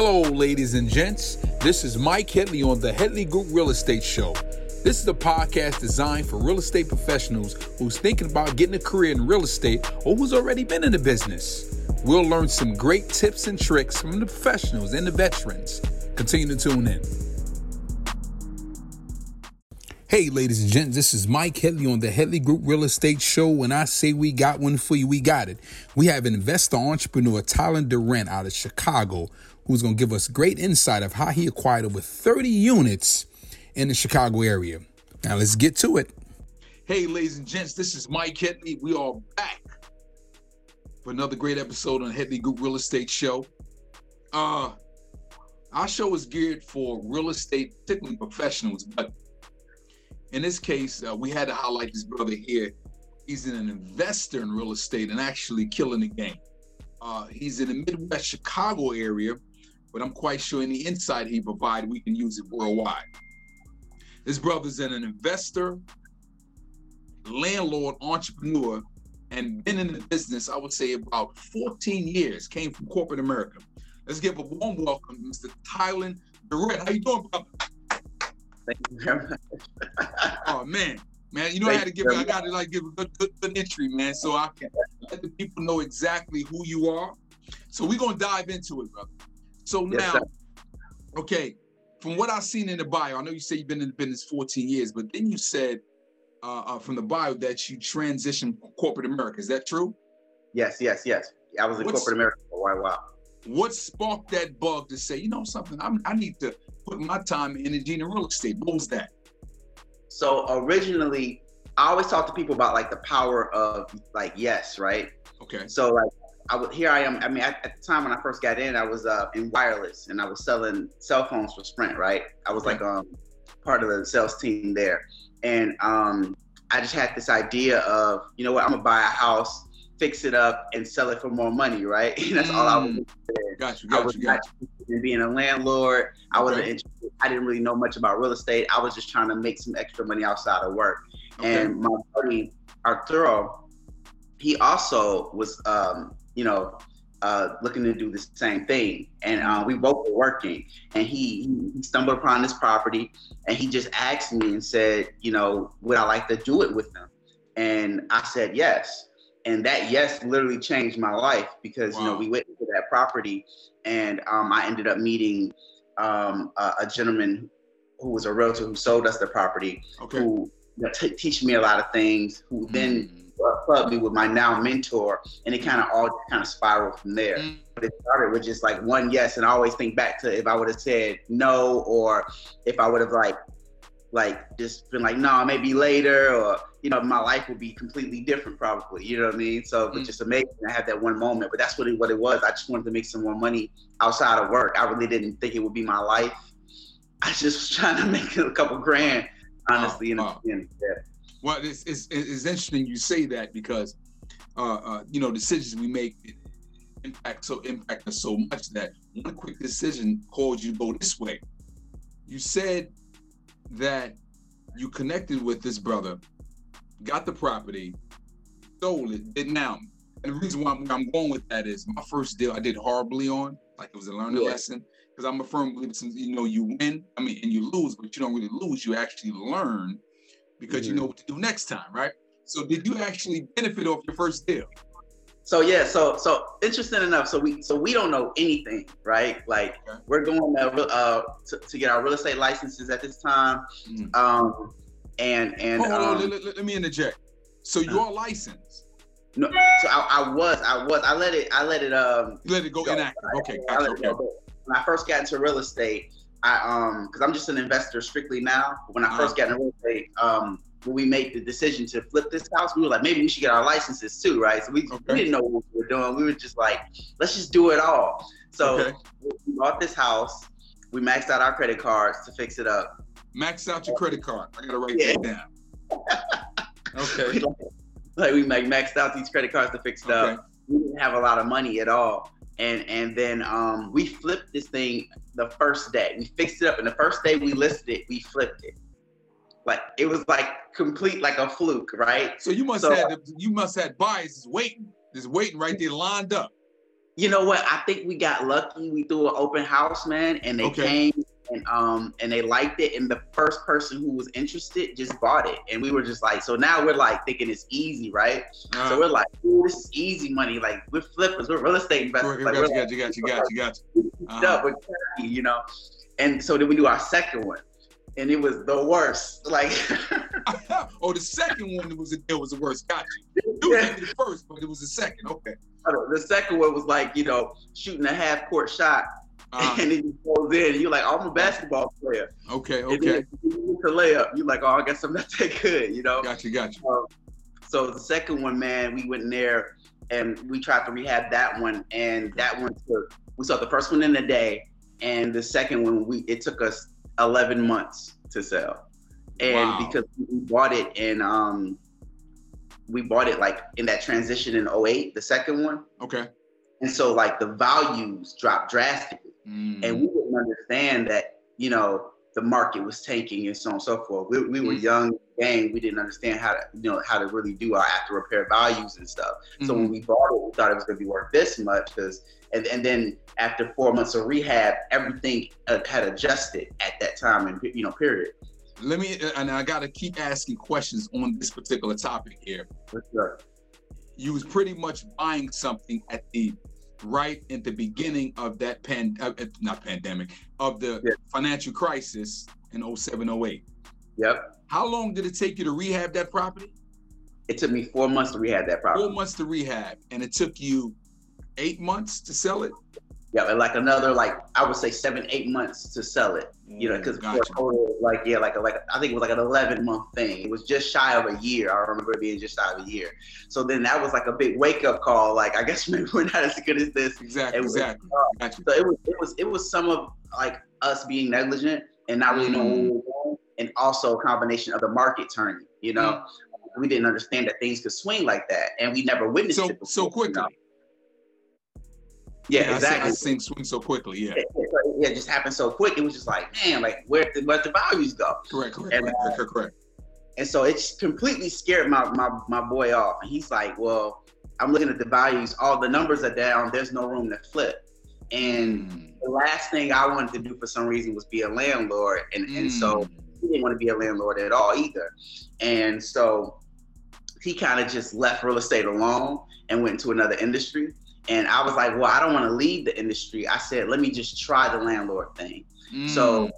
Hello, ladies and gents. This is Mike Headley on the Headley Group Real Estate Show. This is a podcast designed for real estate professionals who's thinking about getting a career in real estate or who's already been in the business. We'll learn some great tips and tricks from the professionals and the veterans. Continue to tune in. Hey, ladies and gents, this is Mike Headley on the Headley Group Real Estate Show. When I say we got one for you, we got it. We have investor entrepreneur Tylann Durrett out of Chicago who's going to give us great insight of how he acquired over 30 units in the Chicago area. Now, let's get to it. Hey, ladies and gents, this is Mike Headley. We are back for another great episode on Headley Group Real Estate Show. Uh, our show is geared for real estate, particularly professionals, but in this case, uh, we had to highlight this brother here. He's an investor in real estate and actually killing the game. Uh, he's in the Midwest Chicago area, but I'm quite sure any insight he provided, we can use it worldwide. This brother's an investor, landlord, entrepreneur, and been in the business, I would say, about 14 years, came from corporate America. Let's give a warm welcome, Mr. Tylann Durrett. How you doing, brother? Thank you very much. oh man, man, you know Thank I had to give I got to like give a good, good, good entry, man, so I can let the people know exactly who you are. So we're gonna dive into it, brother. So now, yes, okay, from what I've seen in the bio, I know you say you've been in the business 14 years, but then you said uh, uh, from the bio that you transitioned corporate America. Is that true? Yes, yes, yes. I was in What's, corporate America for a while. What sparked that bug to say, you know something, I'm, I need to put my time and energy in real estate. What was that? So originally, I always talk to people about like the power of like yes, right? Okay. So like I would here I am. I mean, at, at, the time when I first got in, I was uh, in wireless and I was selling cell phones for Sprint, right? I was like um part of the sales team there, and um I just had this idea of you know what I'm gonna buy a house fix it up and sell it for more money, right? that's mm. all I was. Doing. Got you, got I was you, got you. in being a landlord. I wasn't okay. interested. I didn't really know much about real estate. I was just trying to make some extra money outside of work. Okay. And my buddy Arturo, he also was, um, you know, uh, looking to do the same thing. And uh, we both were working. And he, he stumbled upon this property, and he just asked me and said, you know, would I like to do it with them? And I said yes and that yes literally changed my life because wow. you know we went to that property and um, I ended up meeting um, a, a, gentleman who was a realtor who sold us the property okay. who you know, t- teach me a lot of things who mm-hmm. then plugged me with my now mentor and it kind of all kind of spiraled from there mm-hmm. but it started with just like one yes and I always think back to if I would have said no or if I would have like like just been like, no, nah, maybe later, or you know, my life would be completely different probably. You know what I mean? So it's just amazing. I had that one moment, but that's really what it was. I just wanted to make some more money outside of work. I really didn't think it would be my life. I just was trying to make a couple grand, honestly, in the beginning. Yeah. Well, it's, it's, it's interesting you say that because, uh, uh, you know, decisions we make impact so impact us so much that one quick decision caused you to go this way. You said that you connected with this brother, got the property, sold it, did now. And the reason why I'm, I'm, going with that is my first deal I did horribly on, like it was a learning yeah. lesson. Because I'm a firm believer, since you know, you win, I mean, and you lose, but you don't really lose. You actually learn because mm-hmm. you know what to do next time, right? So, did you actually benefit off your first deal? So yeah, so so interesting enough. So we so we don't know anything, right? Like okay. we're going to, uh, to, to get our real estate licenses at this time, mm. um, and and um, on, let, let, let, me interject. So uh-huh. you're licensed? No, so I, I, was, I was, I let it, I let it, um, you let it go, go inactive. Okay, gotcha, okay. When I first got into real estate, I um, because I'm just an investor strictly now. When I 1st uh-huh. got into real estate, um, when we made the decision to flip this house, we were like, maybe we should get our licenses too, right? So we, okay. we didn't know what we were doing. We were just like, let's just do it all. So okay. we bought this house. We maxed out our credit cards to fix it up. Max out your credit card. I gotta write yeah. that down. okay. like we maxed out these credit cards to fix it okay. up. We didn't have a lot of money at all. And and then um, we flipped this thing the first day. We fixed it up, and the first day we listed it, we flipped it like it was like complete like a fluke, right? So you must so, have you must have buyers waiting, just waiting right there lined up. You know what? I think we got lucky. We threw an open house, man, and they Okay. came and um and they liked it. And the first person who was interested just bought it, and we were just like, so now we're like thinking it's easy, right? Uh, So we're like, this is easy money. Like we're flippers, we're real estate investors. Like, got, you, got you, got you, got you, got you. like, up with you know. And so then we do our second one, and it was the worst. Like, oh, the second one was it was the worst. Got you. You yeah, the first, but it was the second. Okay. the second one was like, you know, shooting a half court shot, Uh, and just goes in, you're like, oh, I'm a basketball player. okay. Okay. you the layup. You're like, oh, I guess I'm not that good, you know. Got you. Got you. So the second one, man, we went in there and we tried to rehab that one, and that one took. We saw the first one in a day, and the second one, we it took us 11 months to sell, and Wow. because we bought it in um, we bought it like in that transition in 08, the second one, Okay. and so like the values dropped drastically Mm. and we didn't understand that you know the market was tanking and so on and so forth. We, we were Mhm. young, gang. We didn't understand how to you know how to really do our after repair values and stuff. So Mhm. when we bought it, we thought it was going to be worth this much because and and then after four months of rehab, everything uh, had adjusted at that time and you know period. Let me, and I got to keep asking questions on this particular topic here. Sure. You was pretty much buying something at the right at the beginning of that pan, uh, uh, not pandemic, of the Yeah. financial crisis in 07, 08. Yep. How long did it take you to rehab that property? It took me four months to rehab that property Four months to rehab, and it took you eight months to sell it. Yeah, and like another like I would say seven, eight months to sell it. You know, because Gotcha. like yeah, like like I think it was like an eleven month thing. It was just shy of a year. I remember it being just shy of a year. So then that was like a big wake up call. Like I guess maybe we're not as good as this. exactly, was- exactly. Uh, gotcha. So it was it was it was some of like us being negligent and not really knowing mm. we and also a combination of the market turning. You know, mm. we didn't understand that things could swing like that, and we never witnessed So it. Before, so you quickly. know? Yeah, I see- exactly. I seen swing so quickly. Yeah, it- yeah, it just happened so quick. It was just like, man, like where did where the values go? correct, correct, And, correct, correct, correct. And so it's completely scared my, my my boy off. And he's like, well, I'm looking at the values. All the numbers are down. There's no room to flip. And Mm, the last thing I wanted to do for some reason was be a landlord. And and so mm. he didn't want to be a landlord at all either. And so he kind of just left real estate alone and went into another industry. And I was like, well, I don't want to leave the industry. I said, let me just try the landlord thing. So Mm.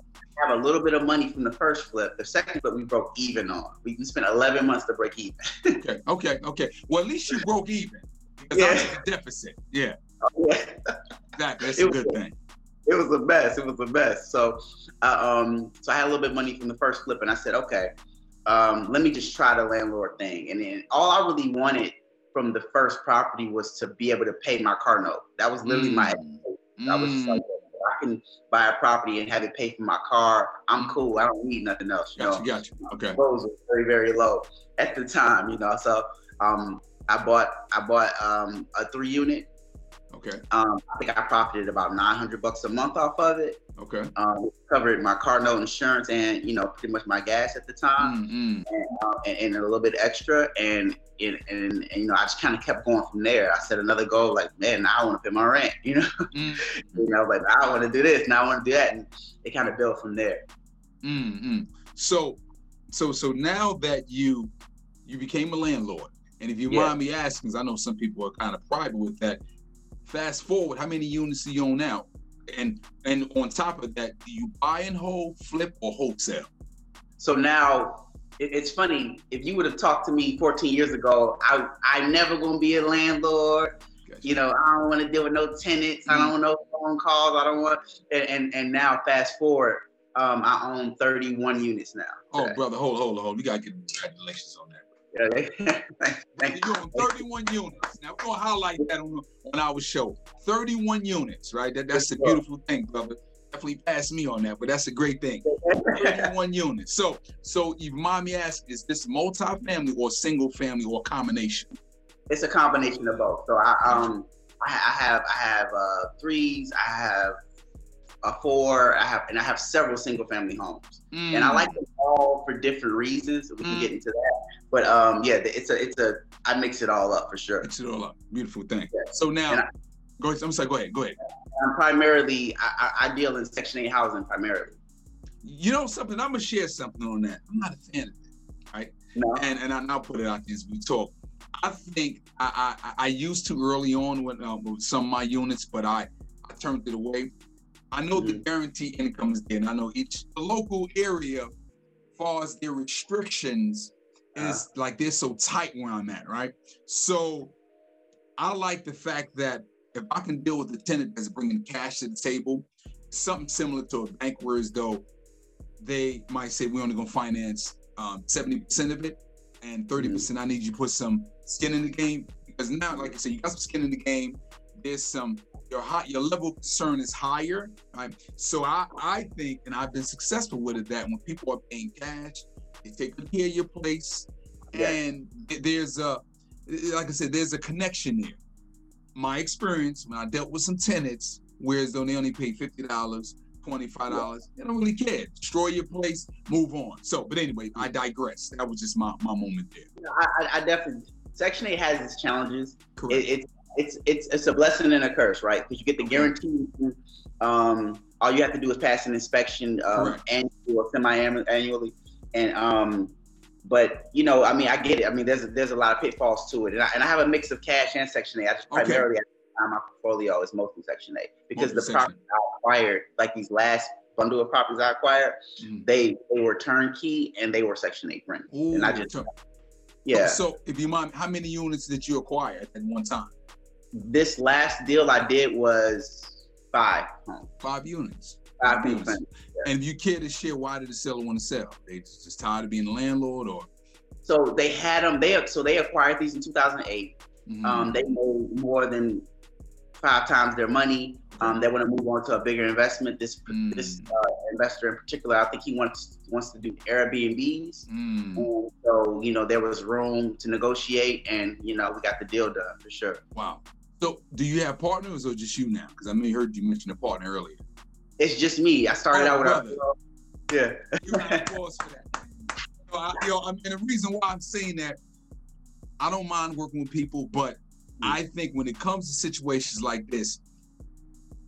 I have a little bit of money from the first flip. The second flip we broke even on. We spent 11 months to break even. okay, okay, okay. Well, at least you broke even because I was Yeah. in the deficit. Yeah, Yeah. exactly. That's It a was- good thing. it was the best. It was a mess. So, uh, um, so I had a little bit of money from the first flip, and I said, okay, um, let me just try the landlord thing. And then all I really wanted from the first property was to be able to pay my car note. That was literally my. Mm. I was just like, I can buy a property and have it pay for my car. I'm cool. I don't need nothing else. You know, Got you. Okay. Those were very very low at the time. You know, so um, I bought I bought um, a three unit. Okay. Um, I think I profited about 900 bucks a month off of it. Okay. um, covered my car note insurance and you know pretty much my gas at the time Mm, uh, and, and a little bit extra and and, and, and you know I just kind of kept going from there. I set another goal like man now I want to pay my rent you know mm, you know like I want to do this now I want to do that and it kind of built from there. mm, mm. So, so, so now that you you became a landlord, and if you Yeah. mind me asking, 'cause I know some people are kind of private with that. Fast forward, how many units do you own now? And and on top of that, do you buy and hold, flip, or wholesale? So now it's funny if you would have talked to me 14 years ago I I never gonna be a landlord. Gotcha. you know, I don't want to deal with no tenants. I don't want no phone calls. I don't want, and and, and now fast forward, um, I own 31 units now. Oh, brother, hold, hold, hold. You gotta get congratulations on. Yeah, thank- thank You own 31 units. Now we're gonna highlight that on, on our show. 31 units, right? That, that's a beautiful thing, brother. Definitely pass me on that, but that's a great thing. you. 31 units. So, so if me asking, is this multi-family or single family or combination? it's a combination of both. So I um I, I have I have uh, threes. I have a four. I have and I have several single family homes, and I Mm, like them all for different reasons. We can Mm. get into that, but um yeah, it's a it's a I mix it all up for sure. mix it all up. Beautiful thing. Yeah. So now, I- Go ahead. I'm sorry. Go ahead. Go ahead. I'm primarily I, I deal in Section 8 housing primarily. You know something? I'm gonna share something on that. I'm not a fan of it, right? No. And and I, will put it out there as we talk. I think I I, I used to early on with, uh, with some of my units, but I I turned it away. I know mm-hmm. the guarantee income is there, and I know each the local area, as far as their restrictions, is uh, like they're so tight where I'm at, right? So I like the fact that if I can deal with a tenant that's bringing cash to the table, something similar to a bank, whereas though they might say we're only going to finance um, 70% of it and 30% mm-hmm. I need you to put some skin in the game because now, like I said, you got some skin in the game. There's some your high, your level of concern is higher. Right? So I I think, and I've been successful with it, that when people are paying cash, they take care of your place, and there's a like I said, there's a connection there. My experience when I dealt with some tenants, whereas though they only pay fifty dollars, twenty-five dollars, they don't really care. Destroy your place, move on. So, but anyway, I digress. That was just my, my moment there. I, I definitely Section 8 has its challenges. Correct. It, it's it's it's it's a blessing and a curse, right? Because you get the guarantee. Um, all you have to do is pass an inspection um, annually or semi-annually, and um, but you know, I mean, I get it. I mean, there's there's a lot of pitfalls to it, and I, and I have a mix of cash and Section 8. I just okay. primarily my portfolio is mostly Section 8 because the properties I acquired, like these last bundle of properties I acquired, mm. they they were turnkey and they were Section 8 rent, and I just yeah. So, if you mind, how many units did you acquire at one time? This last deal I did was five. Five units. Five units. Yeah. And if you care to share, why did the seller want to sell? They just tired of being a landlord, or? So they had them. They so they acquired these in 2008. Mm-hmm. Um, they made more than five times their money. Um, they want to move on to a bigger investment. This mm. this uh, investor in particular, I think he wants wants to do Airbnbs. Mm. And so you know there was room to negotiate, and you know we got the deal done for sure. Wow. So do you have partners or just you now? Because I may heard you mention a partner earlier. It's just me. I started oh, out with a, yeah. you pause for that. Know, I, know, I mean, the reason why I'm saying that, I don't mind working with people, but I think when it comes to situations like this,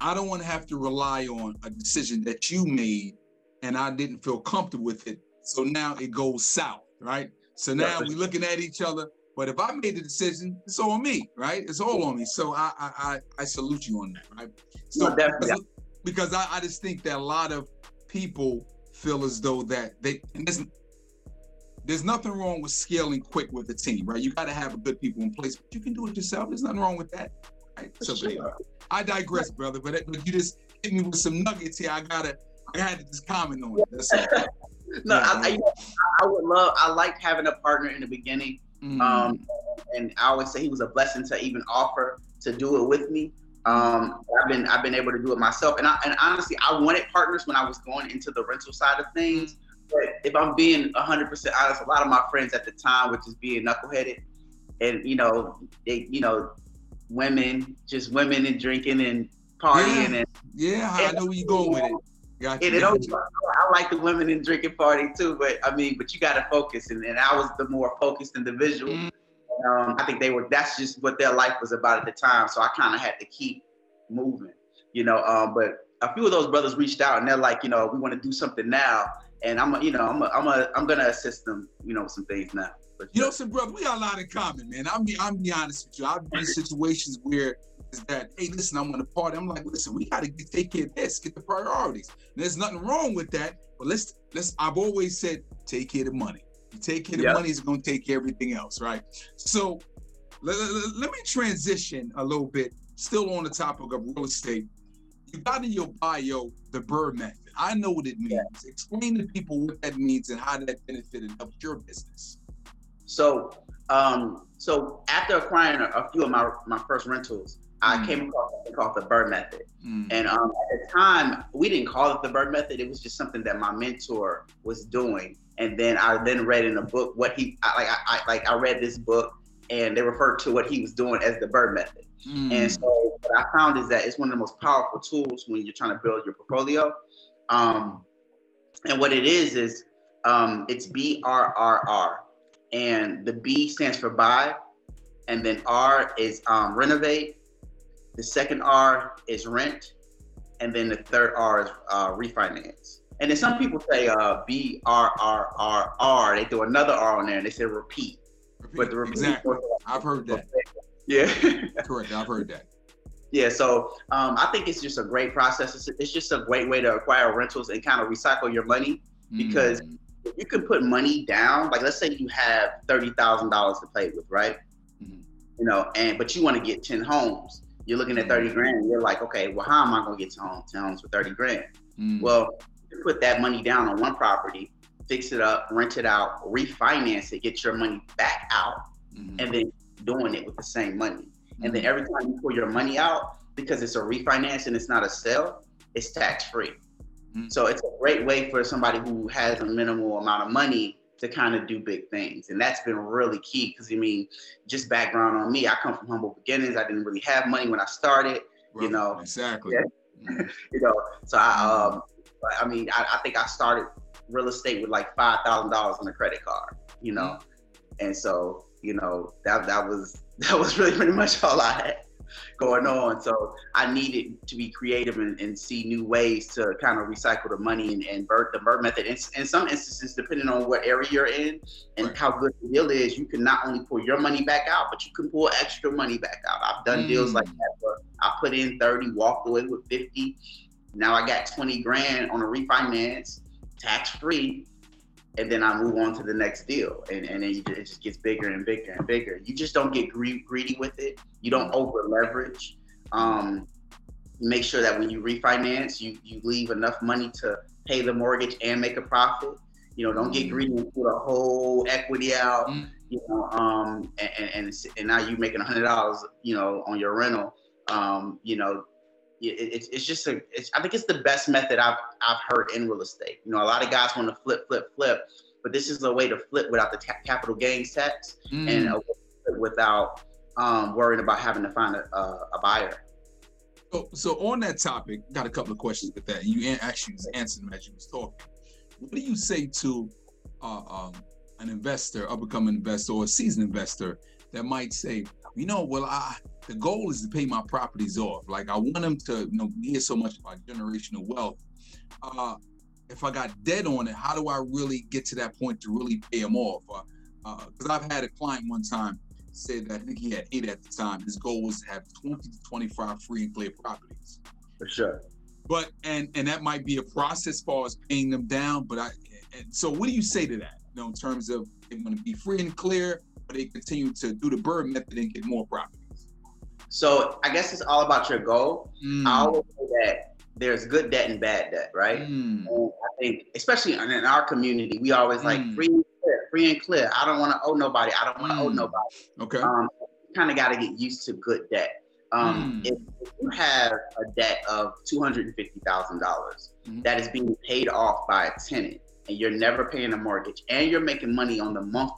I don't want to have to rely on a decision that you made and I didn't feel comfortable with it. So now it goes south, right? So now we're looking at each other. But if I made the decision, it's all on me, right? It's all on me. So I I I, salute you on that, right? So no, because, because I, I just think that a lot of people feel as though that they and there's, there's nothing wrong with scaling quick with the team, right? You got to have a good people in place, but you can do it yourself. There's nothing wrong with that. Right? So, sure. I digress, brother. But, but you just hit me with some nuggets here. I gotta, I had to just comment on it. That's all. no, yeah, I, I, I, would love. I liked having a partner in the beginning, mm-hmm. um, and I always say he was a blessing to even offer to do it with me. Um, I've been I've been able to do it myself, and I, and honestly, I wanted partners when I was going into the rental side of things. But if I'm being 100% honest, a lot of my friends at the time were just being knuckleheaded, and you know, they, you know, women, just women and drinking and partying yeah. and yeah, I know where you're going with it. Gotcha, and it gotcha. I like the women and drinking party too, but I mean, but you got to focus, and, and I was the more focused individual. Mm. Um, I think they were. That's just what their life was about at the time. So I kind of had to keep moving, you know. Um, but a few of those brothers reached out, and they're like, you know, we want to do something now, and I'm, you know, I'm, a, I'm, a, I'm gonna assist them, you know, with some things now. You know, some brother, we got a lot in common, man. I'm be I'm be honest with you. I've been in situations where is that, hey, listen, I'm gonna party. I'm like, listen, we gotta get, take care of this, get the priorities. And there's nothing wrong with that, but let's let's. I've always said, take care of the money. You take care of the money is gonna take care of everything else, right? So let, let, let me transition a little bit, still on the topic of real estate. You got in your bio the BRRRR method. I know what it means. Yeah. Explain to people what that means and how that benefited helped your business. So, um, so after acquiring a, a, few of my my first rentals, I mm. came across something called the BRRRR method. Mm. And um, at the time, we didn't call it the BRRRR method. It was just something that my mentor was doing. And then I then read in a book what he I, like. I, like I read this book, and they referred to what he was doing as the BRRRR method. Mm. And so what I found is that it's one of the most powerful tools when you're trying to build your portfolio. Um, and what it is is um, it's B R R R and the B stands for buy, and then R is um, renovate, The second R is rent, and then the third R is uh, refinance. And then some people say uh, B R R R R. They throw another R on there, and they say repeat. Repeat. But the repeat exactly. I've heard that. Yeah. Correct. I've heard that. Yeah, so um, I think it's just a great process. It's, it's, just a great way to acquire rentals and kind of recycle your money because mm. you can put money down. Like, let's say you have thirty thousand dollars to play with, right? Mm. You know, and but you want to get ten homes. You're looking at thirty mm-hmm. grand. you're like, okay, well, how am I going to get 10 homes, 10 homes for thirty grand? Mm. Well, you put that money down on one property, fix it up, rent it out, refinance it, get your money back out, mm-hmm. and then doing it with the same money. And then every time you pull your money out, because it's a refinance and it's not a sale, it's tax free. Mm-hmm. So it's a great way for somebody who has a minimal amount of money to kind of do big things. And that's been really key because I mean, just background on me, I come from humble beginnings. I didn't really have money when I started, right. you know. Exactly. Yeah. Mm-hmm. you know, so I um I mean I, I think I started real estate with like five thousand dollars on a credit card, you know. Mm-hmm. And so, you know, that that was that was really pretty much all I had going on. So I needed to be creative and, and see new ways to kind of recycle the money and, and BRRRR, the BRRRR method. And in some instances, depending on what area you're in and right. how good the deal is, you can not only pull your money back out, but you can pull extra money back out. I've done mm. deals like that where I put in 30, walked away with 50. Now I got 20 grand on a refinance, tax free and then I move on to the next deal, and and then it just gets bigger and bigger and bigger. You just don't get gre- greedy with it. You don't over leverage. Um, make sure that when you refinance, you you leave enough money to pay the mortgage and make a profit. You know, don't get mm-hmm. greedy and put a whole equity out. Mm. You know, um, and and, and now you're making a hundred dollars, you know, on your rental. Um, you know, it's, it's just a it's, I think it's the best method I've I've heard in real estate. You know, a lot of guys want to flip, flip, flip, but this is a way to flip without the ta- capital gains tax mm. and without um, worrying about having to find a, a, a, buyer. So, so on that topic, got a couple of questions with that. You actually answered them as you was talking. What do you say to uh, um, an investor, up and coming investor, or a seasoned investor that might say, you know, well, I the goal is to pay my properties off. Like I want them to, you know, hear so much about generational wealth. Uh, if I got debt on it, how do I really get to that point to really pay them off? Because uh, uh, I've had a client one time say that I think he had eight at the time. His goal was to have 20 to 25 free and clear properties. For sure. But and and that might be a process as far as paying them down. But I and so what do you say to that? You know, in terms of they want to be free and clear, they continue to do the BRRRR method and get more properties. So I guess it's all about your goal. Mm. I always say that there's good debt and bad debt, right? Mm. I think, especially in our community, we always mm. like free and clear, free and clear. I don't want to owe nobody. I don't want to owe mm. nobody. Okay. Um, kind of got to get used to good debt. Um, mm. if, if, you have a debt of two hundred and fifty thousand dollars mm-hmm. that is being paid off by a tenant, and you're never paying a mortgage, and you're making money on the monthly,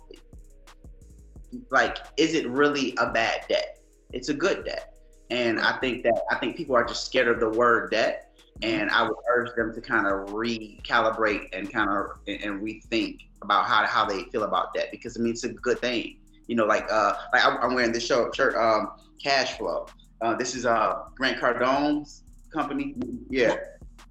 like, is it really a bad debt? it's a good debt. And I think that I think people are just scared of the word debt. And I would urge them to kind of recalibrate and kind of and rethink about how how they feel about debt because I mean it's a good thing. You know, like uh like I'm wearing this shirt, shirt um cash flow. Uh, this is uh Grant Cardone's company. Yeah.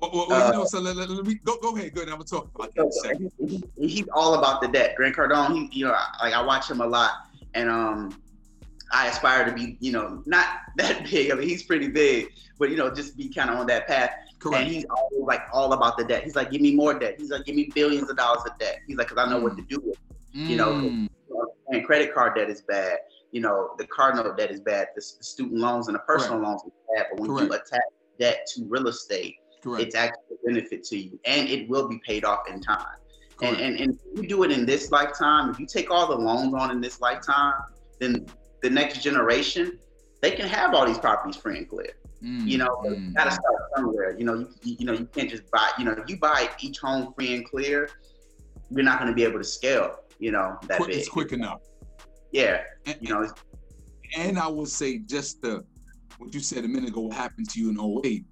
Well, well, well, know, so let, let, let, me go, go ahead. Good. I'm gonna talk about that. He, he, he's all about the debt. Grant Cardone. He, you know, like I watch him a lot, and um, I aspire to be, you know, not that big. I mean, he's pretty big, but you know, just be kind of on that path. Correct. And he's always like all about the debt. He's like, give me more debt. He's like, give me billions of dollars of debt. He's like, because I know mm. what to do with it. Mm. You know, mm. and credit card debt is bad. You know, the car note debt is bad. The, student loans and the personal Correct. loans is bad. But when Correct. you attach debt to real estate, it's actually a benefit to you, and it will be paid off in time. And, and and you do it in this lifetime, if you take all the loans on in this lifetime, then the next generation, they can have all these properties free and clear. Mm, you know, mm, you gotta start somewhere. You know, you, you know you can't just buy. You know, if you buy each home free and clear, you're not going to be able to scale. You know that quick, big. It's quick enough. Yeah, and, you know. And I will say just the what you said a minute ago, what happened to you in 08,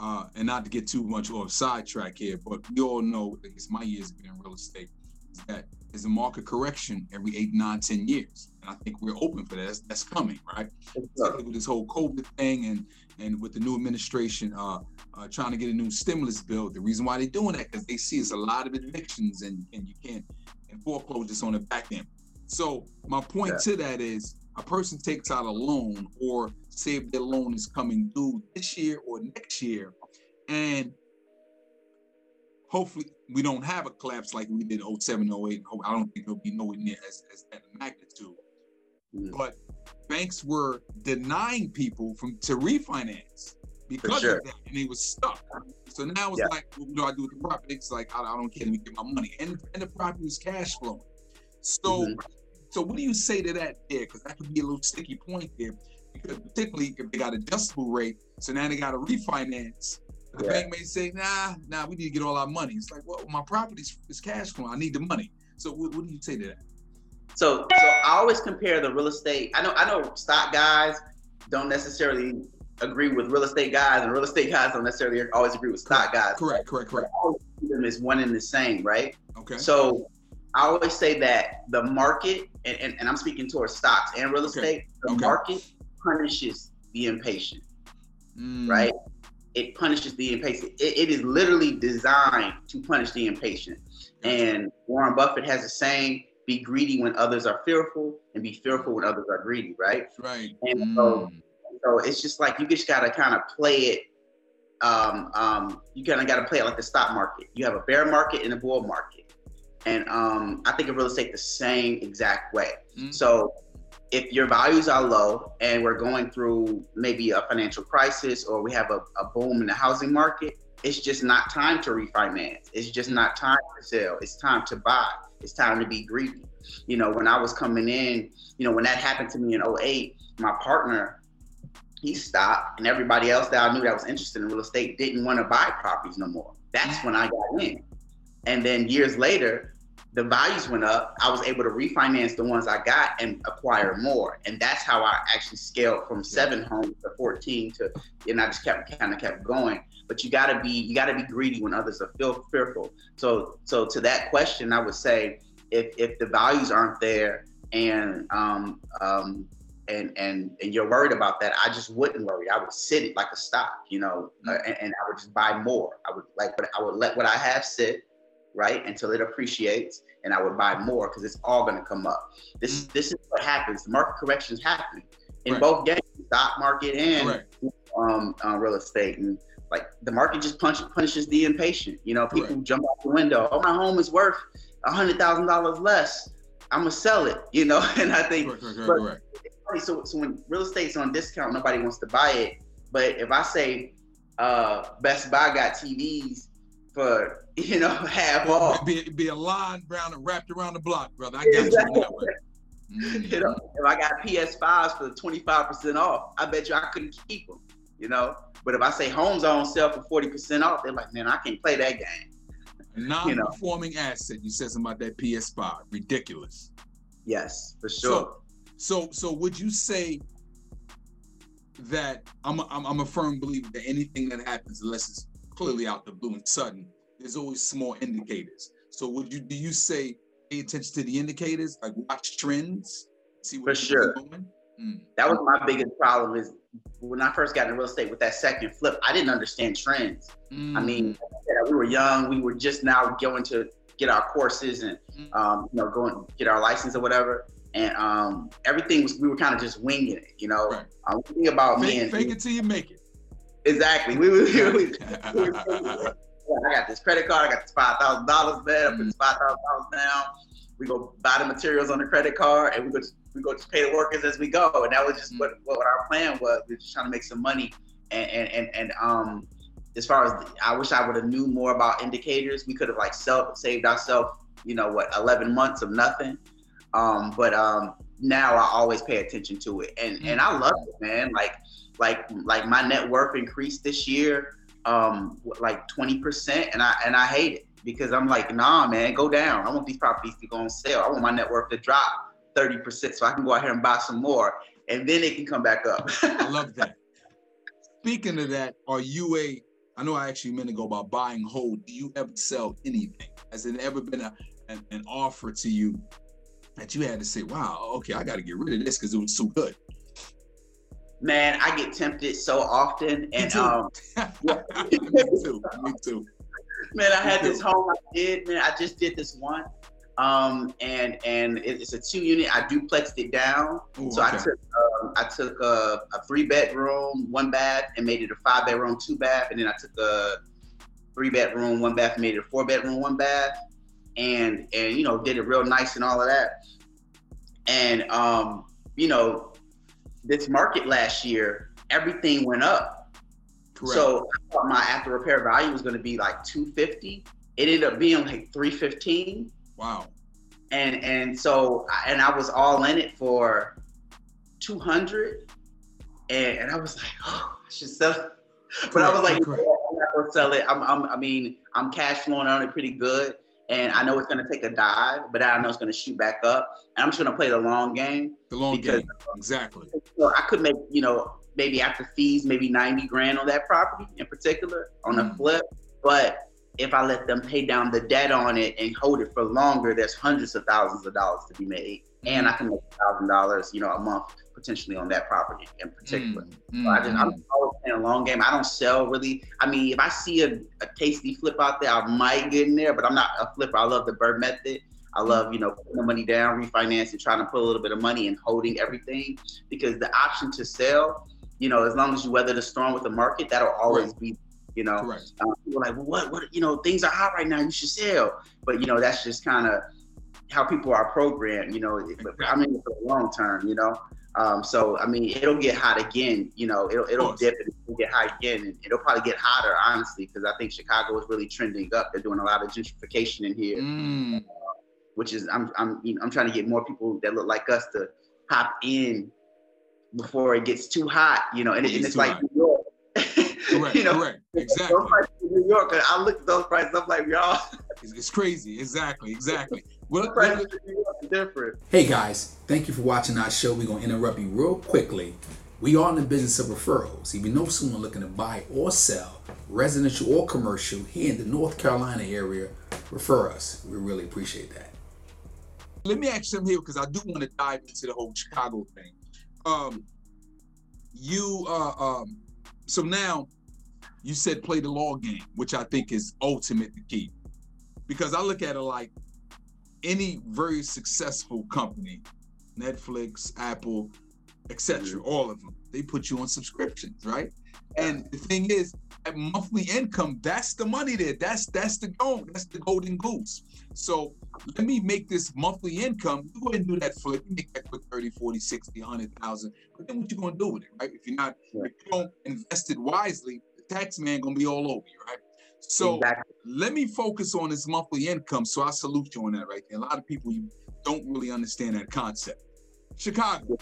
uh, and not to get too much off sidetrack here, but we all know, at least my years being in real estate, is that there's a market correction every eight, nine, ten years, and I think we're open for that. That's, that's coming, right? with this whole COVID thing and and with the new administration uh, uh, trying to get a new stimulus bill. The reason why they're doing that because they see it's a lot of evictions and and you can't and foreclosures on the back end. So my point yeah. to that is a person takes out a loan or say if their loan is coming due this year or next year, and hopefully we don't have a collapse like we did 07, 08. I don't think it'll be nowhere near as, as that magnitude. Mm. But banks were denying people from to refinance because sure. of that, and they were stuck. So now it's yeah. like, what do I do with the property? It's like I, I don't care. Let me get my money, and and the property is cash flowing. So, mm-hmm. so what do you say to that there? Because that could be a little sticky point there. Because particularly if they got adjustable rate, so now they got to refinance. The yeah. bank may say, nah, nah, we need to get all our money. It's like, well, my property is cash flow. I need the money. So what, what do you say to that? So, so I always compare the real estate. I know, I know, stock guys don't necessarily agree with real estate guys, and real estate guys don't necessarily always agree with stock guys. Correct, correct, correct. Them is one and the same, right? Okay. So I always say that the market, and, and, and I'm speaking towards stocks and real estate, okay. the okay. market punishes the impatient, mm. right? It punishes the impatient. It, it is literally designed to punish the impatient. And Warren Buffett has a saying be greedy when others are fearful and be fearful when others are greedy, right? Right. And mm. so, so it's just like you just gotta kind of play it. Um, um, you kind of gotta play it like the stock market. You have a bear market and a bull market, and um, I think of real estate the same exact way. Mm. So if your values are low and we're going through maybe a financial crisis or we have a, a boom in the housing market, it's just not time to refinance. It's just not time to sell. It's time to buy. It's time to be greedy. You know, when I was coming in, you know, when that happened to me in 08, my partner, he stopped, and everybody else that I knew that was interested in real estate didn't want to buy properties no more. That's when I got in. And then years later, the values went up. I was able to refinance the ones I got and acquire more. And that's how I actually scaled from seven homes to 14 to, and I just kept kind of kept going but you gotta be you gotta be greedy when others are feel, fearful. So so to that question, I would say if if the values aren't there and um um and and and you're worried about that, I just wouldn't worry. I would sit it like a stock, you know, mm-hmm. and, and, I would just buy more. I would like, but I would let what I have sit, right, until it appreciates, and I would buy more because it's all going to come up. This mm-hmm. this is what happens. The market corrections happen in right. both games, stock market and um, uh, real estate, and like the market just punch, punishes the impatient. You know, people right. jump out the window. Oh, my home is worth a hundred thousand dollars less. I'm gonna sell it. You know, and I think. Right, right, so, so when real estate's on discount, nobody wants to buy it. But if I say uh, Best Buy got TVs for you know half off, be, be a line around and wrapped around the block, brother. I got exactly. you Mm-hmm. You know, if I got PS5s for 25% off, I bet you I couldn't keep them. You know, but if I say homes are on sale for 40% off, they're like, man, I can't play that game. Non-performing you know? asset. You said something about that PS5. Ridiculous. Yes, for sure. So, so, so would you say that I'm a, I'm, I'm a firm believer that anything that happens, unless it's clearly out the blue and sudden, there's always small indicators. So, would you do you say pay attention to the indicators, like watch trends, see what for sure. Mm. That was my biggest problem is when I first got into real estate with that second flip, I didn't understand trends. Mm. I mean, mm. we were young, we were just now going to get our courses and mm. um, you know going get our license or whatever. And um, everything was we were kind of just winging it, you know. Right. Um, about fake, me and fake it till you make it. Exactly. We, we, we, we, I got this credit card. I got this five thousand dollars there. I put this five thousand dollars down. We go buy the materials on the credit card, and we go we go just pay the workers as we go. And that was just what, what our plan was. We were just trying to make some money. And and and, and um, as far as the, I wish I would have knew more about indicators. We could have like self saved ourselves, you know, what 11 months of nothing. Um, but um, now I always pay attention to it, and and I love it, man. Like like like my net worth increased this year, um, like 20 percent, and I and I hate it because I'm like, nah, man, go down. I want these properties to go on sale. I want my net worth to drop. 30% so I can go out here and buy some more and then it can come back up. I love that. Speaking of that, are you a I know I actually meant to go about buying hold. Do you ever sell anything? Has it ever been a an, an offer to you that you had to say, "Wow, okay, I got to get rid of this because it was so good." Man, I get tempted so often, and me too. um, me too. Me too. man, I had this home I did, man. I just did this one, um, and and it's a two unit. I duplexed it down, Ooh, so I took um, I took a, a three bedroom, one bath, and made it a five bedroom, two bath, and then I took a three bedroom, one bath, and made it a four bedroom, one bath, and and you know did it real nice and all of that, and um, you know this market last year, everything went up. Correct. So I thought my after repair value was going to be like 250. It ended up being like 315, wow. and and so and I was all in it for 200, and, and I was like, oh, I should sell. it. But I was like, Correct. I'm not gonna sell it. I'm, I'm I mean, I'm cash flowing on it pretty good, and I know it's gonna take a dive, but I know it's gonna shoot back up, and I'm just gonna play the long game. The long because- game. Exactly. So I could make, you know, maybe after fees, maybe 90 grand on that property in particular on a Mm. flip. But if I let them pay down the debt on it and hold it for longer, there's hundreds of thousands of dollars to be made. And I can make thousand dollars, you know, a month potentially on that property in particular. Mm, So I just, mm, I'm playing a long game. I don't sell really. I mean, if I see a, a tasty flip out there, I might get in there, but I'm not a flipper. I love the BRRRR method. I love, you know, putting the money down, refinancing, trying to put a little bit of money and holding everything because the option to sell, you know, as long as you weather the storm with the market, that'll always be, you know, Correct. um, people are like, well, what, what, you know, things are hot right now. You should sell. But you know, that's just kind of how people are programmed. You know, but I'm mean, for the long term, you know. Um, so I mean, it'll get hot again. You know, it'll it'll dip and it'll get hot again, and it'll probably get hotter, honestly, because I think Chicago is really trending up. They're doing a lot of gentrification in here, Mm, which is I'm I'm you know, I'm trying to get more people that look like us to hop in before it gets too hot. You know, and, it- and It's like hot. New York. correct. you know, correct. Exactly. those prices in New York. I look at those prices. I'm like, y'all. It's, it's crazy. Exactly. Exactly. Well, The prices in New York are different. Hey guys, thank you for watching our show. We're gonna interrupt you real quickly. We are in the business of referrals. If you know someone looking to buy or sell, residential or commercial, here in the North Carolina area, refer us. We really appreciate that. let me ask something here because I do want to dive into the whole Chicago thing. Um, you uh, um, so now you said play the law game, which I think is ultimate the key. Because I look at it like any very successful company, Netflix, Apple, etc., all of them, they put you on subscriptions, right? And the thing is, at monthly income, that's the money there. That's that's the gold. That's the golden goose. So let me make this monthly income. You go ahead and do that flip. You make that quick 30, 40, 60, 100,000. But then what you going to do with it, right? If you're not, if you don't invest it wisely, the tax man going to be all over you, right? So exactly. let me focus on this monthly income. So I salute you on that right there. A lot of people you don't really understand that concept. Chicago.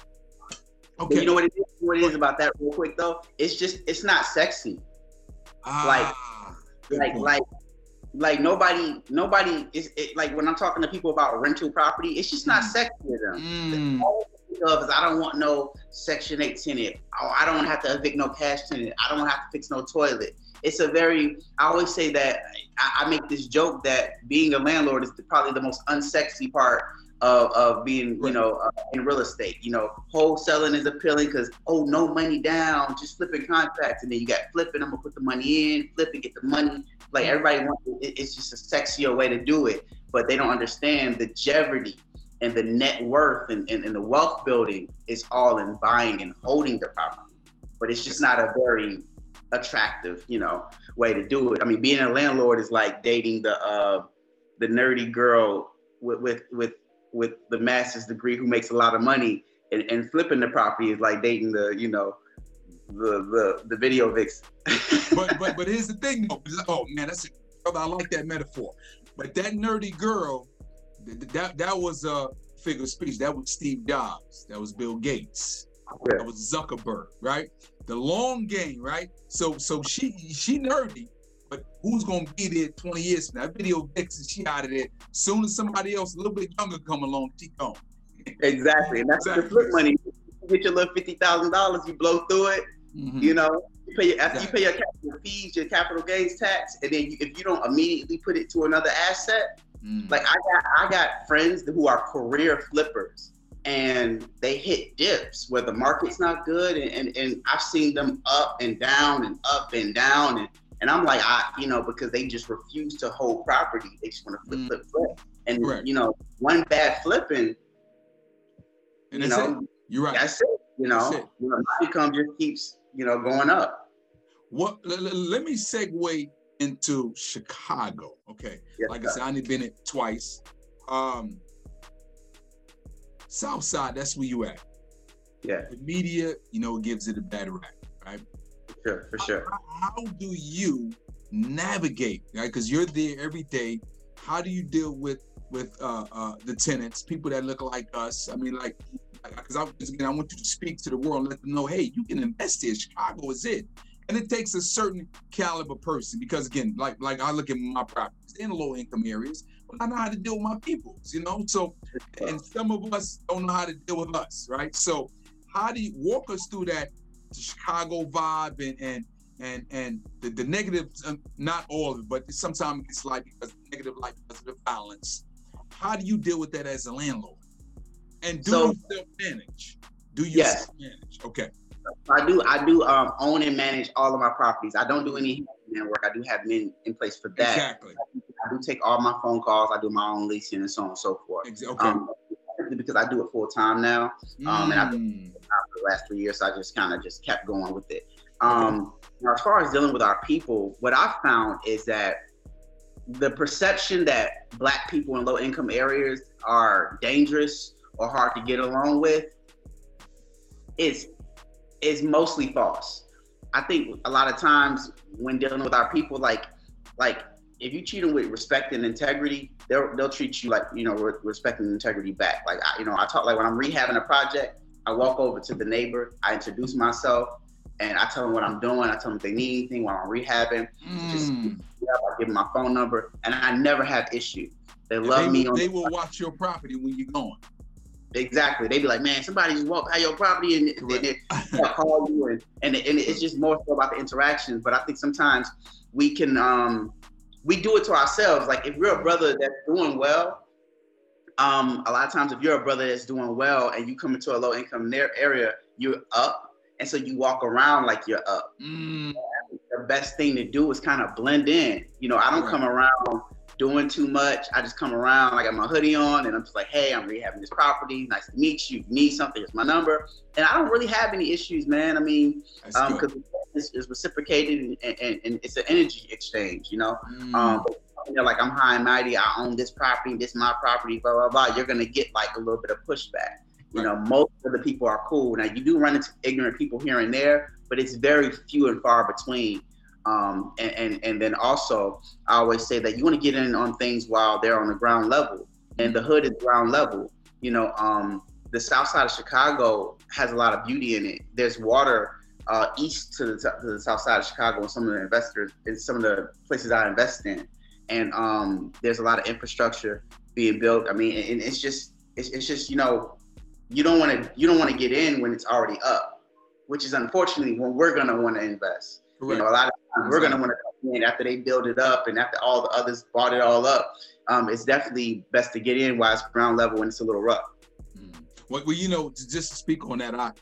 Okay. you know what it is? What it is about that, real quick though? It's just it's not sexy. ah, good like point. like like nobody nobody is it, like when I'm talking to people about rental property, it's just not Mm. sexy to them. Mm, All of is I don't want no Section 8 tenant. Oh, I don't have to evict no cash tenant. I don't have to fix no toilet. It's a very, I always say that I, I make this joke that being a landlord is the, probably the most unsexy part of, of being, you know, uh, in real estate. You know, wholesaling is appealing because, oh, no money down, just flipping contracts. And then you got flipping, I'm going to put the money in, flip and get the money. Like everybody wants, it, it's just a sexier way to do it. But they don't understand the jeopardy and the net worth and, and, and the wealth building is all in buying and holding the property. But it's just not a very attractive, you know, way to do it. I mean, being a landlord is like dating the uh, the nerdy girl with with with with the master's degree who makes a lot of money, and, and flipping the property is like dating the you know the the the video vixen. but but but here's the thing though. Oh man, that's brother. I like that metaphor. But that nerdy girl, th- th- that that was a figure of speech. That was Steve Jobs. That was Bill Gates. Yeah. That was Zuckerberg. Right. The long game. Right. So so she she nerdy. But who's gonna be there 20 years from now? That video vixen, she out of there. Soon as somebody else a little bit younger come along, she gone. exactly, and that's the flip money. You get your little fifty thousand dollars, you blow through it. Mhm. You know, you pay your, after you pay your capital fees, your capital gains tax, and then you, if you don't immediately put it to another asset, Mm. Like I got I got friends who are career flippers and they hit dips where the market's not good and, and, and I've seen them up and down and up and down and and I'm like I you know because they just refuse to hold property they just want to flip mm. flip flip and you know one bad flipping and you know it. you're right that's it you know, you know my income just keeps you know going up what let, let me segue into Chicago. Okay. Yes, like I said, I only been it twice. Um South Side, that's where you at. Yeah. The media, you know, gives it a bad rap, right? Sure, for sure. How, how do you navigate, right? Because you're there every day. How do you deal with with uh, uh, the tenants, people that look like us? I mean, like, because I, again, I want you to speak to the world and let them know, hey, you can invest here. Chicago is it and it takes a certain caliber person because again, like like I look at my properties in low income areas, I know how to deal with my peoples, you know. So, and some of us don't know how to deal with us, right? So, how do you walk us through that Chicago vibe and and and and the, the negative, um, not all of it, but sometimes it's like because negative, life because of the violence. How do you deal with that as a landlord? And do so, you self manage? Do you yes. self manage? Okay. I do I do um, own and manage all of my properties. I don't do any man work. I do have men in place for that. Exactly. I do take all my phone calls. I do my own leasing and so on and so forth. Okay. Um, because I do it full time now, um, mm. and I've been for the last three years, so I just kind of just kept going with it. Um, now, as far as dealing with our people, what I found is that the perception that Black people in low income areas are dangerous or hard to get along with is is mostly false. I think a lot of times when dealing with our people, like like if you treat them with respect and integrity, they'll they'll treat you like you know re- respect and integrity back. Like I, you know, I talk like when I'm rehabbing a project, I walk over to the neighbor, I introduce myself, and I tell them what I'm doing. I tell them if they need anything while I'm rehabbing. Mm. Just yeah, I give them my phone number, and I never have issues. They love they, me. They will watch your property when you're gone. Exactly. They'd be like, man, somebody just walked by your property and, and they call you, and, and and it's just more so about the interactions. But I think sometimes we can um we do it to ourselves. Like if you're a brother that's doing well, um, a lot of times if you're a brother that's doing well and you come into a low income area, you're up, and so you walk around like you're up. Mm. The best thing to do is kind of blend in. You know, I don't right. come around doing too much. I just come around, I got my hoodie on, and I'm just like, hey, I'm rehabbing this property. Nice to meet you. If you need something, here's my number. And I don't really have any issues, man. I mean, because um, it's, it's, reciprocated and, and, and, it's an energy exchange, you know? Mm. Um, but, you know, like I'm high and mighty, I own this property, this my property, blah, blah, blah. You're going to get like a little bit of pushback. You know, most of the people are cool. Now, you do run into ignorant people here and there, but it's very few and far between. Um, and, and, and then also, I always say that you want to get in on things while they're on the ground level, and the hood is ground level. You know, um, the south side of Chicago has a lot of beauty in it. There's water uh, east to the, to the south side of Chicago, and some of the investors, in some of the places I invest in, and um, there's a lot of infrastructure being built. I mean, and it's just it's, it's just you know, you don't want to you don't want to get in when it's already up, which is unfortunately when we're gonna want to invest. Correct. You know, a lot of times we're gonna want to come in after they build it up and after all the others bought it all up. Um, it's definitely best to get in while it's ground level and it's a little rough. Mm. Well, well, you know, just to speak on that, I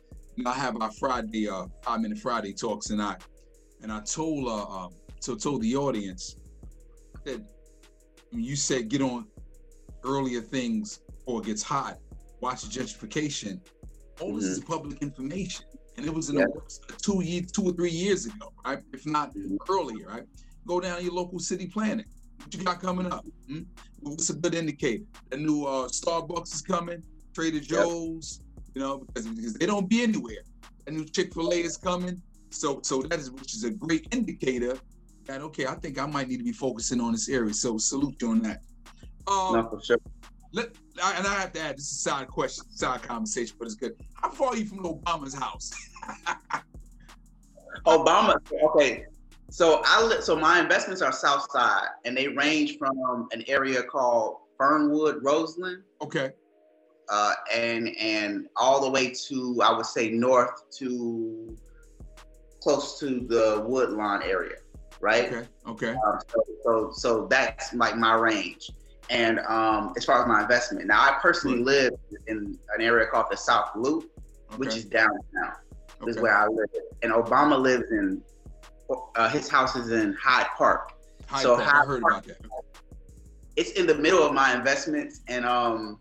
I have our Friday uh five minute Friday talks and I and I told uh um, so told the audience that you said get on earlier things or it gets hot, watch the gentrification. All mm-hmm. this is public information and it was in yeah. the two years, two or three years ago, right? If not earlier, right? Go down to your local city planning. What you got coming up? Hmm? What's a good indicator? The new uh, Starbucks is coming, Trader Joe's, yep. you know, because, because they don't be anywhere. A new Chick Fil A is coming, so so that is which is a great indicator that okay, I think I might need to be focusing on this area. So salute you on that. Um, no, for sure. Let, and I have to add, this is a side question, side conversation, but it's good. How far are you from Obama's house? Obama, okay. So I so my investments are South Side, and they range from an area called Fernwood, Roseland. Okay. Uh, and and all the way to I would say north to close to the Woodlawn area, right? Okay. Okay. Um, so, so so that's like my range And um, as far as my investment, now I personally live in an area called the South Loop, okay. which is downtown. Okay. This is where I live. And Obama lives in uh, his house is in Hyde Park. Hyde so Park, Hyde Park. It's in the middle of my investments and um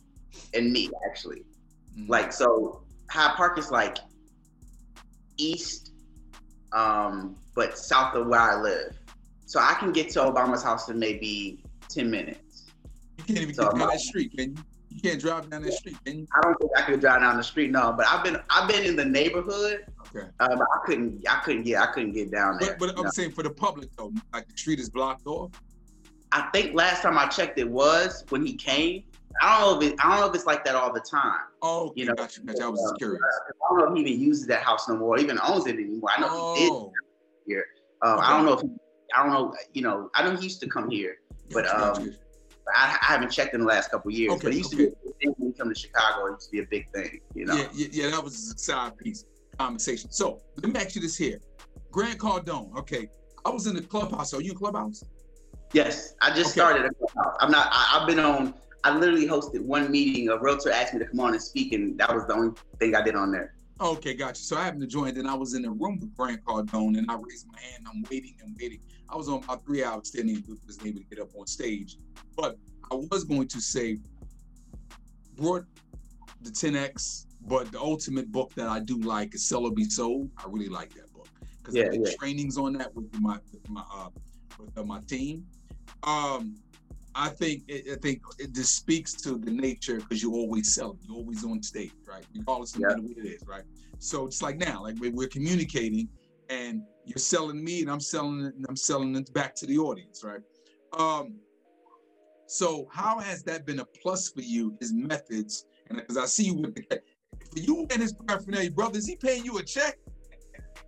and me actually. Mm-hmm. Like so Hyde Park is like east um but south of where I live. So I can get to Obama's house in maybe 10 minutes. You can't even so get down that street, can you? You can't drive down that street, can you? I don't think I could drive down the street, no. But I've been I've been in the neighborhood. Okay. Uh, but I couldn't I couldn't get I couldn't get down there. But, but I'm know? saying for the public though, like the street is blocked off. I think last time I checked it was when he came. I don't know if it, I don't know if it's like that all the time. Oh, okay. you know, gotcha, gotcha. I was just curious. I don't know if he even uses that house no more, even owns it anymore. I know oh. he did oh. here. Um, okay. I don't know if he, I don't know. You know, I know he used to come here, but um, I, I, haven't checked in the last couple years. Okay, but it used okay. to be when you come to Chicago. It used to be a big thing. You know. Yeah, yeah, yeah that was a side piece conversation. So let me ask you this here, Grant Cardone. Okay, I was in the clubhouse. Are you in clubhouse? Yes, I just okay. started a clubhouse. I'm not. I, I've been on. I literally hosted one meeting. A realtor asked me to come on and speak, and that was the only thing I did on there. Okay, gotcha. So I happened to join, and I was in the room with Grant Cardone, and I raised my hand. I'm waiting and waiting. I was on about three hours standing, was able to get up on stage. But I was going to say, brought the 10x, but the ultimate book that I do like is Sell or Be Sold. I really like that book because yeah, I did yeah. trainings on that with my with my uh, with uh, my team. Um, I think I think it just speaks to the nature because you always sell it. You're always on stage, right? Regardless of yeah. what it is, right? So it's like now, like we're communicating, and you're selling me, and I'm selling it, and I'm selling it back to the audience, right? Um, so how has that been a plus for you? His methods, and because I see you with the for you and his paraphernalia, brother, is he paying you a check?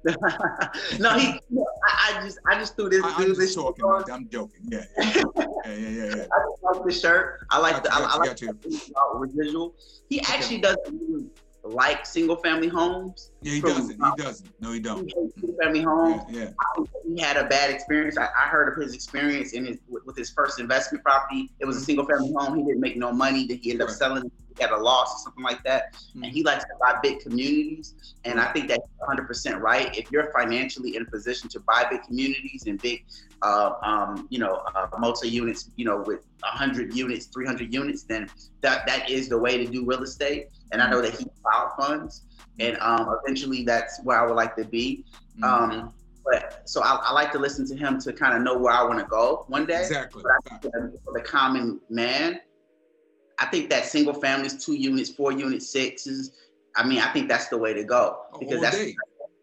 no, he. I, I, just, I just threw this. I, am just talking. I'm joking. Yeah, yeah, yeah, yeah. I just like the shirt. I like the. I, I like the uh, visual. He actually doesn't like single family homes. Yeah, he doesn't. He doesn't. No, he don't. Single family homes. Yeah, yeah. he had a bad experience. I, I, heard of his experience in his with, with, his first investment property. It was a mm-hmm. single family home. He didn't make no money. That he ended up selling at a loss or something like that. Mm-hmm. And he likes to buy big communities. And I think that's 100% right. If you're financially in a position to buy big communities and big, uh, um, you know, uh, multi units, you know, with 100 units, 300 units, then that that is the way to do real estate. And I know that he filed funds. And um, eventually that's where I would like to be. Mm-hmm. Um, but so I, I, like to listen to him to kind of know where I want to go one day. Exactly. But for the common man, I think that single families, two units, four units, sixes. I mean, I think that's the way to go because that's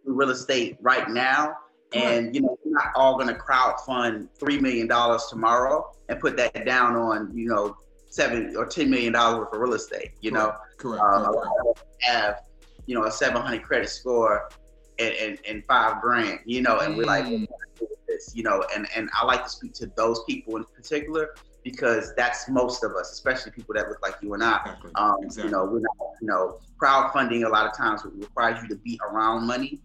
real estate right now. And you know, we're not all going to crowd fund three million dollars tomorrow and put that down on you know seven or ten million dollars worth of real estate. You know, correct. Um, correct. have you know a seven hundred credit score and, and, and, five grand. You know, and mm. we're like, mm. this, you know, and and I like to speak to those people in particular because that's most of us, especially people that look like you and I. Exactly. Um, exactly. You know, we're not, you know, crowdfunding a lot of times requires you to be around money.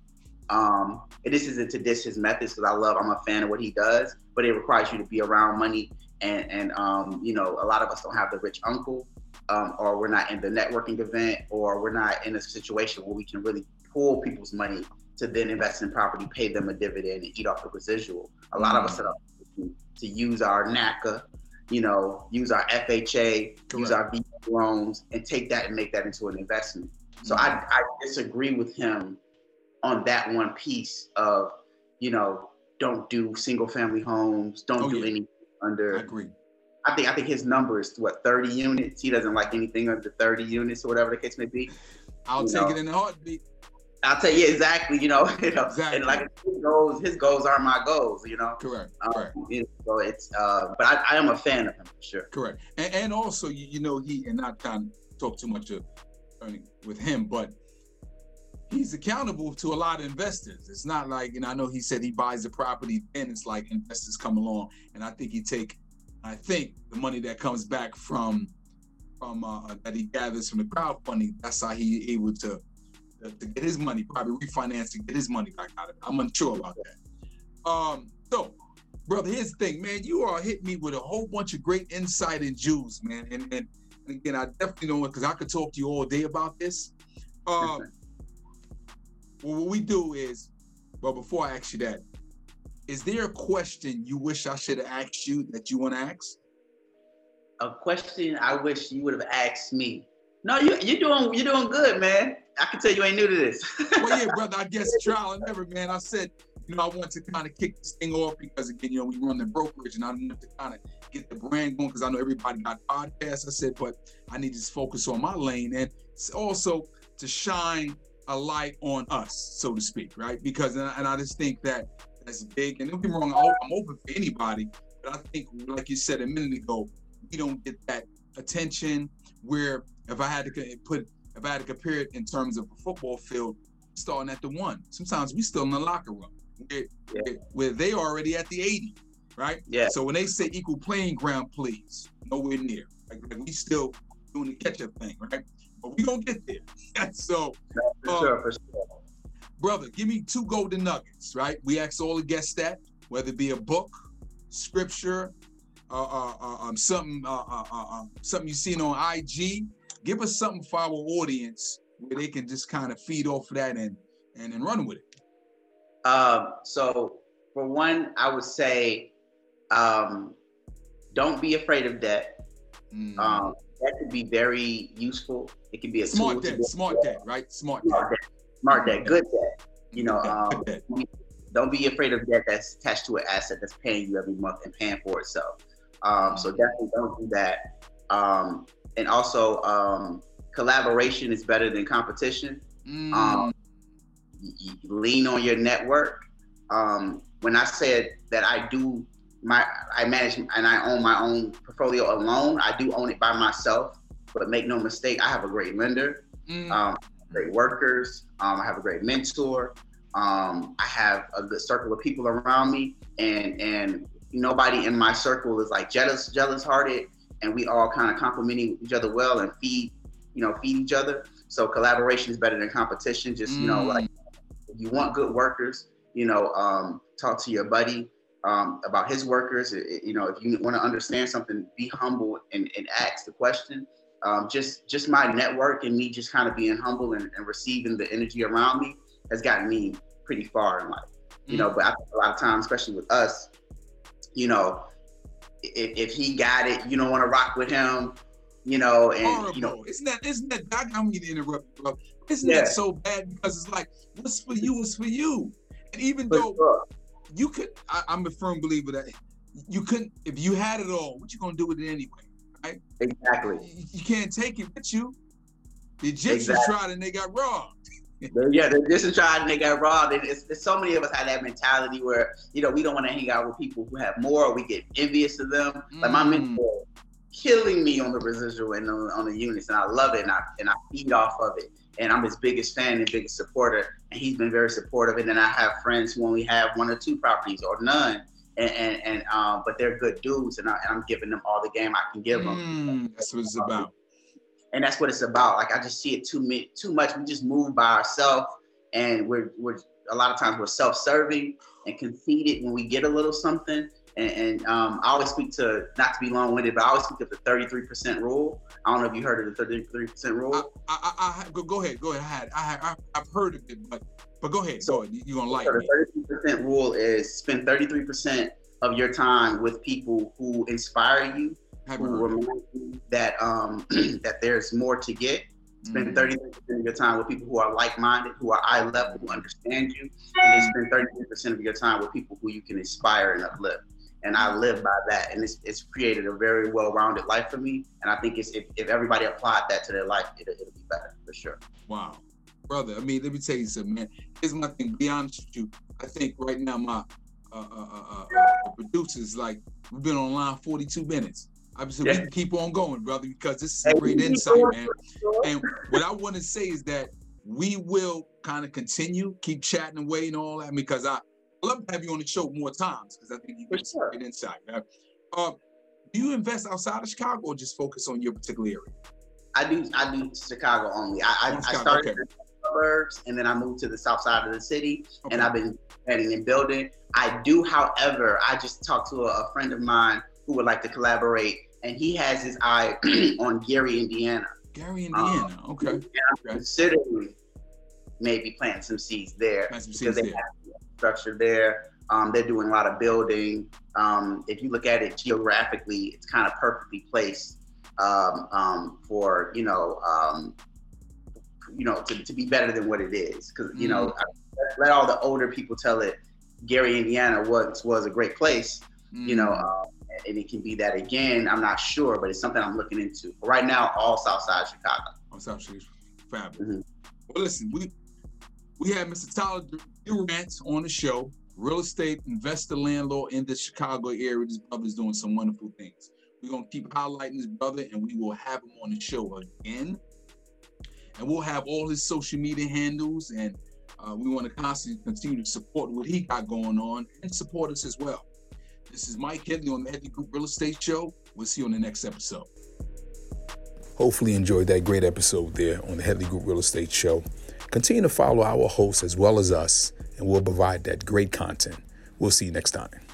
Um, and this isn't to diss his methods because I love, I'm a fan of what he does, but it requires you to be around money. And, and um, you know, a lot of us don't have the rich uncle, um, or we're not in the networking event, or we're not in a situation where we can really pull people's money to then invest in property, pay them a dividend, and eat off the residual. A lot mm-hmm. of us are to use our NACA you know, use our FHA, Correct. use our VA loans, and take that and make that into an investment. So mm-hmm. I, I disagree with him on that one piece of, you know, don't do single family homes, don't oh, do yeah. anything under. I agree. I think I think his number is what 30 units. He doesn't like anything under 30 units or whatever the case may be. I'll you take know. it in a heartbeat. I'll tell you exactly, you know, you know, exactly. and like his goals, his goals are my goals, you know. Correct. Um, correct. You know, so it's, uh, but I, I, am a fan of him for sure. Correct. And, and also, you, you know, he and not kind of talk too much of with him, but he's accountable to a lot of investors. It's not like, and I know he said he buys the property, and it's like investors come along, and I think he take, I think the money that comes back from, from uh, that he gathers from the crowdfunding, that's how he able to to, to get his money, probably refinance to get his money back out of it. I'm unsure about that. Um, so brother, here's the thing, man. You are hitting me with a whole bunch of great insight and jewels, man. And and, and again, I definitely don't because I could talk to you all day about this. Uh, well, what we do is, but before I ask you that, is there a question you wish I should have asked you that you want to ask? A question I wish you would have asked me. No, you you're doing you're doing good, man. I can tell you ain't new to this. well, yeah, brother. I guess trial and error, man. I said, you know, I want to kind of kick this thing off because again, you know, we run the brokerage, and I want to kind of get the brand going because I know everybody got podcasts. I said, but I need to focus on my lane and also to shine a light on us, so to speak, right? Because and I just think that that's big. And don't get me wrong, I'm open for anybody, but I think, like you said a minute ago, we don't get that attention. Where if I had to put, if I had to compare it in terms of a football field, starting at the one, sometimes we still in the locker room where, yeah. where they already at the 80, right? Yeah. So when they say equal playing ground, please, nowhere near. Like, like we still doing the catch up thing, right? But we gonna get there. so, for um, sure, for sure brother, give me two golden nuggets, right? We ask all the guests that, whether it be a book, scripture, uh, uh, uh, um, something, uh, uh, uh, um, something you've seen on IG. Give us something for our audience where they can just kind of feed off of that and and, and run with it. Um, so for one, I would say, um, don't be afraid of debt. Mm. Um, that could be very useful. It can be a smart debt, smart debt, right? Smart, smart debt. debt smart debt, good debt. You know, um, don't be afraid of debt that's attached to an asset that's paying you every month and paying for itself. Um, so definitely don't do that. Um, and also, um, collaboration is better than competition. Mm. Um, lean on your network. Um, when I said that I do my, I manage and I own my own portfolio alone. I do own it by myself, but make no mistake, I have a great lender. Mm. Um, great workers. Um, I have a great mentor. Um, I have a good circle of people around me, and and nobody in my circle is like jealous, jealous hearted, and we all kind of complimenting each other well and feed, you know, feed each other. So collaboration is better than competition. Just you know, like if you want good workers, you know, um, talk to your buddy um, about his workers. It, you know, if you want to understand something, be humble and, and ask the question um, just just my network and me just kind of being humble and, and, receiving the energy around me has gotten me pretty far in life. You mm know, but I think a lot of times, especially with us, you know, if, if he got it, you don't want to rock with him, you know, and Horrible. you know, isn't that isn't that I don't mean to interrupt, bro. Isn't yeah. that so bad because it's like what's for you is for you, and even for though sure. You could, I, I'm a firm believer that you couldn't if you had it all, what you gonna do with it anyway? right? Exactly. You can't take it with you. The Egyptians exactly. tried and they got robbed. yeah, the Egyptians tried and they got robbed. And it's, it's, so many of us have that mentality where, you know, we don't want to hang out with people who have more or we get envious of them. Mm. Like my mm. mentor killing me on the residual and on, on, the units. And I love it and I, and I feed off of it. And I'm his biggest fan and biggest supporter. And he's been very supportive. And then I have friends who only have one or two properties or none and and, and um, but they're good dudes, and, I, am giving them all the game I can give them. Mm, that's what it's about. And that's what it's about. Like I just see it too too much. We just move by ourselves, and we're we're a lot of times we're self-serving and conceited when we get a little something. And, and um, I always speak to not to be long-winded, but I always speak of the 33% rule. I don't know if you heard of the 33% rule. I, I, I, go, ahead, go ahead. I, I, I've heard of it, but but go ahead. So, go ahead. You're gonna like so the 33% rule is spend 33% of your time with people who inspire you, who remind you that um that there's more to get. Spend mm-hmm. 33% of your time with people who are like-minded, who are eye level, who understand you, and then spend 33% of your time with people who you can inspire and uplift. And I live by that, and it's, it's created a very well-rounded life for me. And I think it's if, if everybody applied that to their life, it, it'll be better for sure. Wow, brother. I mean, let me tell you something, man. Here's my thing. Be honest with you. I think right now my uh, uh, uh, uh producers like we've been online 42 minutes. Obviously, yeah. we can keep on going, brother, because this is a great insight, man. And what I want to say is that we will kind of continue, keep chatting away and all that, because I love to have you on the show more times because I think you get sure. great insight. Man. Uh, do you invest outside of Chicago or just focus on your particular area? I do. I do Chicago only. I, I, I started okay suburbs, and then I moved to the south side of the city, okay. and I've been planning and building. I do, however, I just talked to a, a friend of mine who would like to collaborate, and he has his eye on Gary, Indiana. Gary, Indiana. Um, okay. And I'm okay. considering maybe planting some seeds there some because they there. have structure there. Um, they're doing a lot of building. Um, if you look at it geographically, it's kind of perfectly placed um, um for you know um, you know to, to be better than what it is. Because you know, mm-hmm. let all the older people tell it. Gary, Indiana once was a great place. Mm. You know, mm. um, and it can be that again. I'm not sure, but it's something I'm looking into. right now, all Southside Chicago. All South Chicago, fabulous. Mm-hmm. Well, listen, we we have Mr. Tylann Durrett on the show, real estate investor landlord in the Chicago area. This brother's doing some wonderful things. We're gonna keep highlighting this brother, and we will have him on the show again. And we'll have all his social media handles, and uh, we want to constantly continue to support what he got going on and support us as well. This is Mike Headley on the Headley Group Real Estate Show. We'll see you on the next episode. Hopefully, enjoyed that great episode there on the Headley Group Real Estate Show. Continue to follow our hosts as well as us, and we'll provide that great content. We'll see you next time.